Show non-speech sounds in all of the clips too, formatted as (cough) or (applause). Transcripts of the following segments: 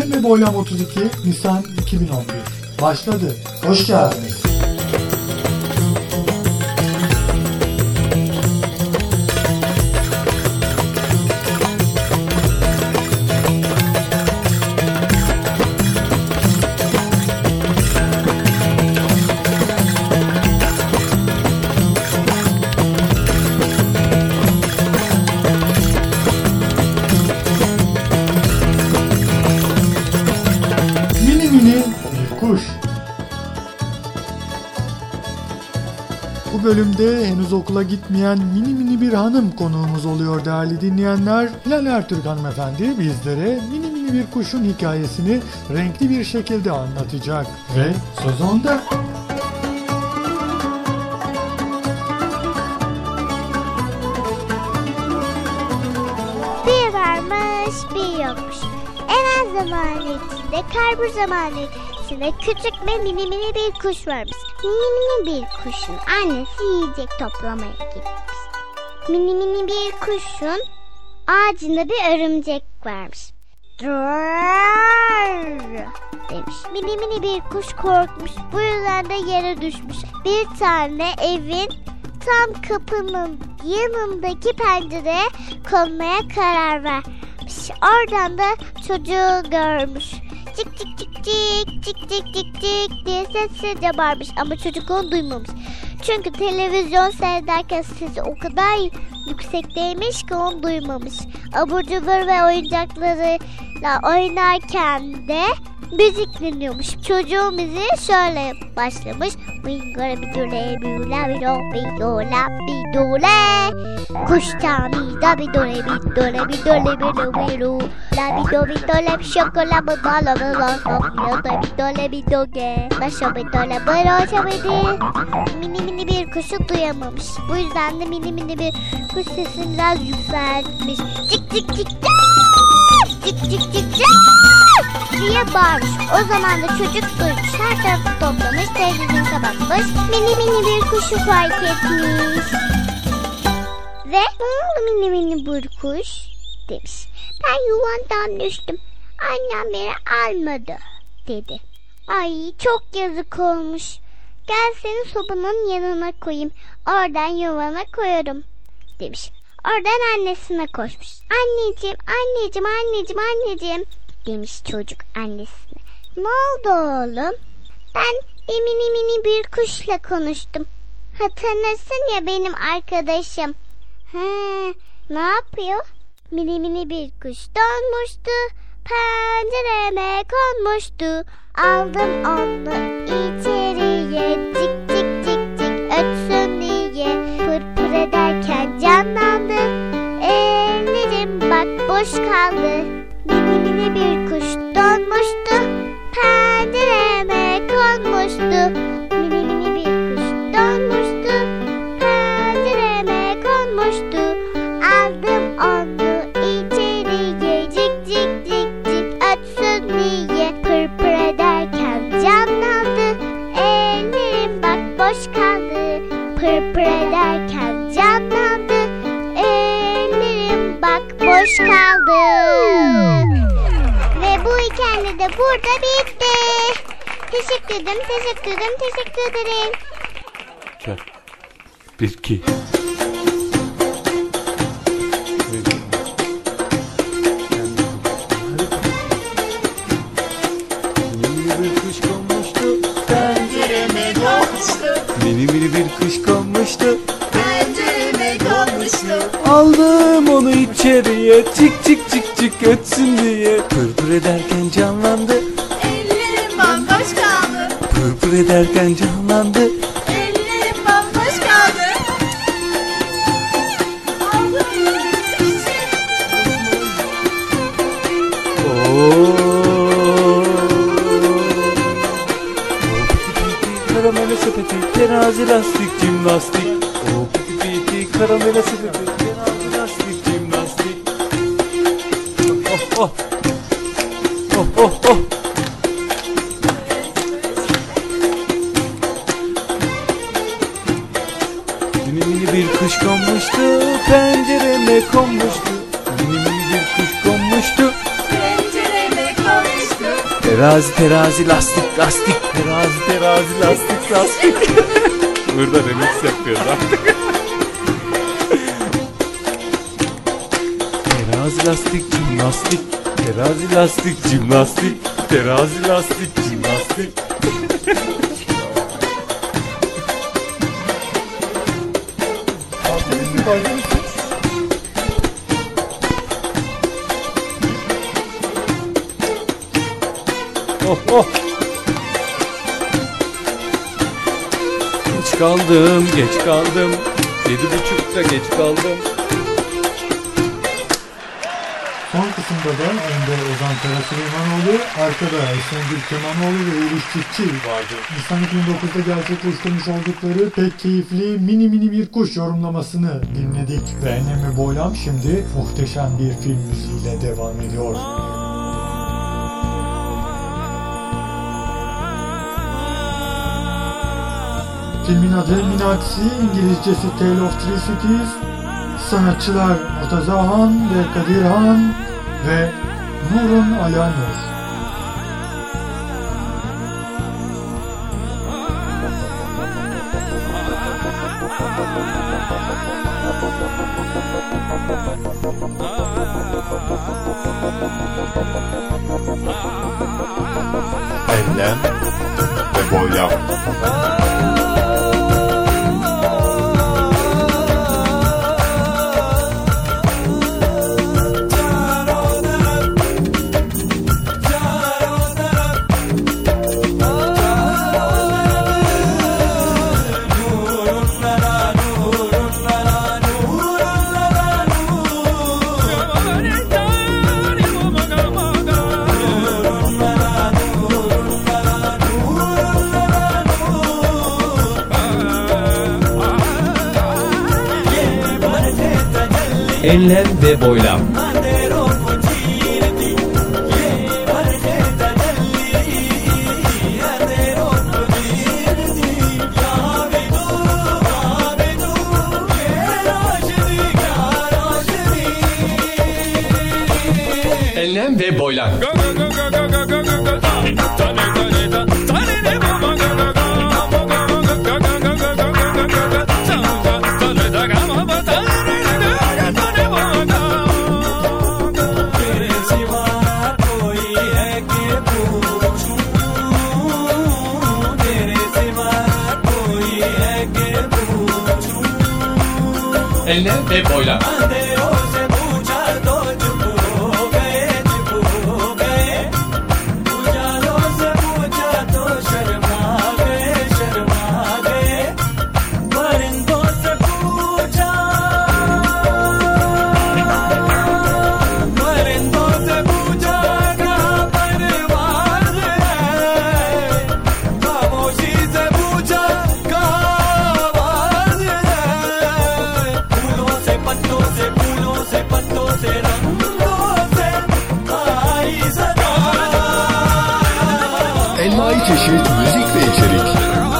Ve Boylam 32 Nisan 2011 Başladı. Hoş geldiniz. Bölümde henüz okula gitmeyen mini mini bir hanım konuğumuz oluyor değerli dinleyenler. Hilal Ertürk hanımefendi bizlere mini mini bir kuşun hikayesini renkli bir şekilde anlatacak. Ve söz onda. Bir varmış bir yokmuş. Evvel zamanı içinde, karbur zamanı içinde küçük ve mini mini bir kuş varmış. Mini mini bir kuşun annesi yiyecek toplamaya gitmiş. Mini mini bir kuşun ağacında bir örümcek varmış. Dur demiş. Mini mini bir kuş korkmuş. Bu yüzden de yere düşmüş. Bir tane evin tam kapının yanındaki pencereye konmaya karar vermiş. Oradan da çocuğu görmüş. Cik cik cik cik cik cik cik cik diye sessizce bağırmış ama çocuk onu duymamış. Çünkü televizyon seyrederken sesi o kadar yüksekteymiş ki onu duymamış. Abur cubur ve oyuncaklarıyla oynarken de müzik dinliyormuş. Çocuğun müziği şöyle başlamış. Bingara bir dole bir la bir do bir do la bir dole. Kuş tami da bir dole bir dole bir dole bir do bir do. La bir do bir dole bir şokola bir bala bir la la da bir dole bir doge. Başa bir dole bir. Mini mini bir kuşu duyamamış. Bu yüzden de mini mini bir kuş sesini biraz yükseltmiş. Cik cik cik cik cik cik cik diye bağırmış. O zaman da çocuk duymuş. Her tarafı toplamış, televizyonu kapatmış. Mini mini bir kuşu fark etmiş. Ve ne oldu mini mini bir kuş? Demiş. Ben yuvandan düştüm. Annem beni almadı dedi. Ay çok yazık olmuş. Gel seni sobanın yanına koyayım. Oradan yuvana koyarım demiş. Oradan annesine koşmuş. Anneciğim, anneciğim, anneciğim, anneciğim demiş çocuk annesine. Ne oldu oğlum? Ben bir mini mini bir kuşla konuştum. Ha tanırsın ya benim arkadaşım. He, ne yapıyor? Mini mini bir kuş donmuştu. Pencereme konmuştu. Aldım onu içeriye. Aldım onu içeriye. Cik cik cik cik ötsün diye. Pır pır ederken canlandı. Ellerim bak boş kaldı. Pır pır ederken canlandı. Ellerim bak boş kaldı. Ve bu hikaye de burada bitti. Teşekkür ederim, teşekkür ederim, teşekkür ederim. Gel. Bir iki. Mini bir kuş konmuştu. pencereme konmuştu. Aldım onu içeriye. Çık çık çık çık ötsün diye. Pır pır ederken canlandı. Ellerim bambaş kaldı, Pır pır ederken canlandı. Lastik cimnastik O piti piti karamela sebebi Terazi lastik cimnastik Oh oh. Oh Oh oh. Mini mini bir kuş konmuştu Pencereme konmuştu. Mini mini bir kuş konmuştu. Terazi terazi lastik lastik. Terazi terazi lastik lastik (laughs) Burada remix yapıyoruz artık. Terazi lastik cimnastik Terazi lastik cimnastik Terazi lastik cimnastik Oh oh kaldım geç kaldım Yedi buçukta geç kaldım Son kısımda da önde Ozan Kara Süleymanoğlu, arkada Esengül Kemanoğlu ve Uğur Çiftçi vardı. Nisan 2009'da gerçekleştirmiş oldukları pek keyifli mini mini bir kuş yorumlamasını dinledik. Ve Enlem ve Boylam şimdi muhteşem bir film müziğiyle devam ediyor. Filmin adı Minaksi, İngilizcesi Tale of Three Cities. Sanatçılar Murtaza Han ve Kadir Han ve Nurun Ala Nur. Enlem ve boylam. Enlem ve boylam. Enlem ve boylam. Enlem ve boylam. Envai çeşit müzik ve içerik.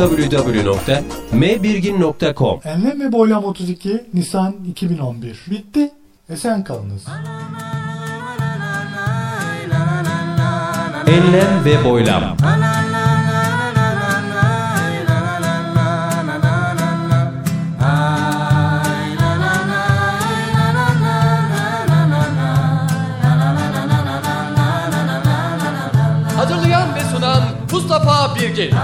www.mbirgin.com Enlem Boylam 32 Nisan 2011 Bitti. Esen kalınız. Enlem ve Boylam Hazırlayan ve sunan Mustafa Birgin.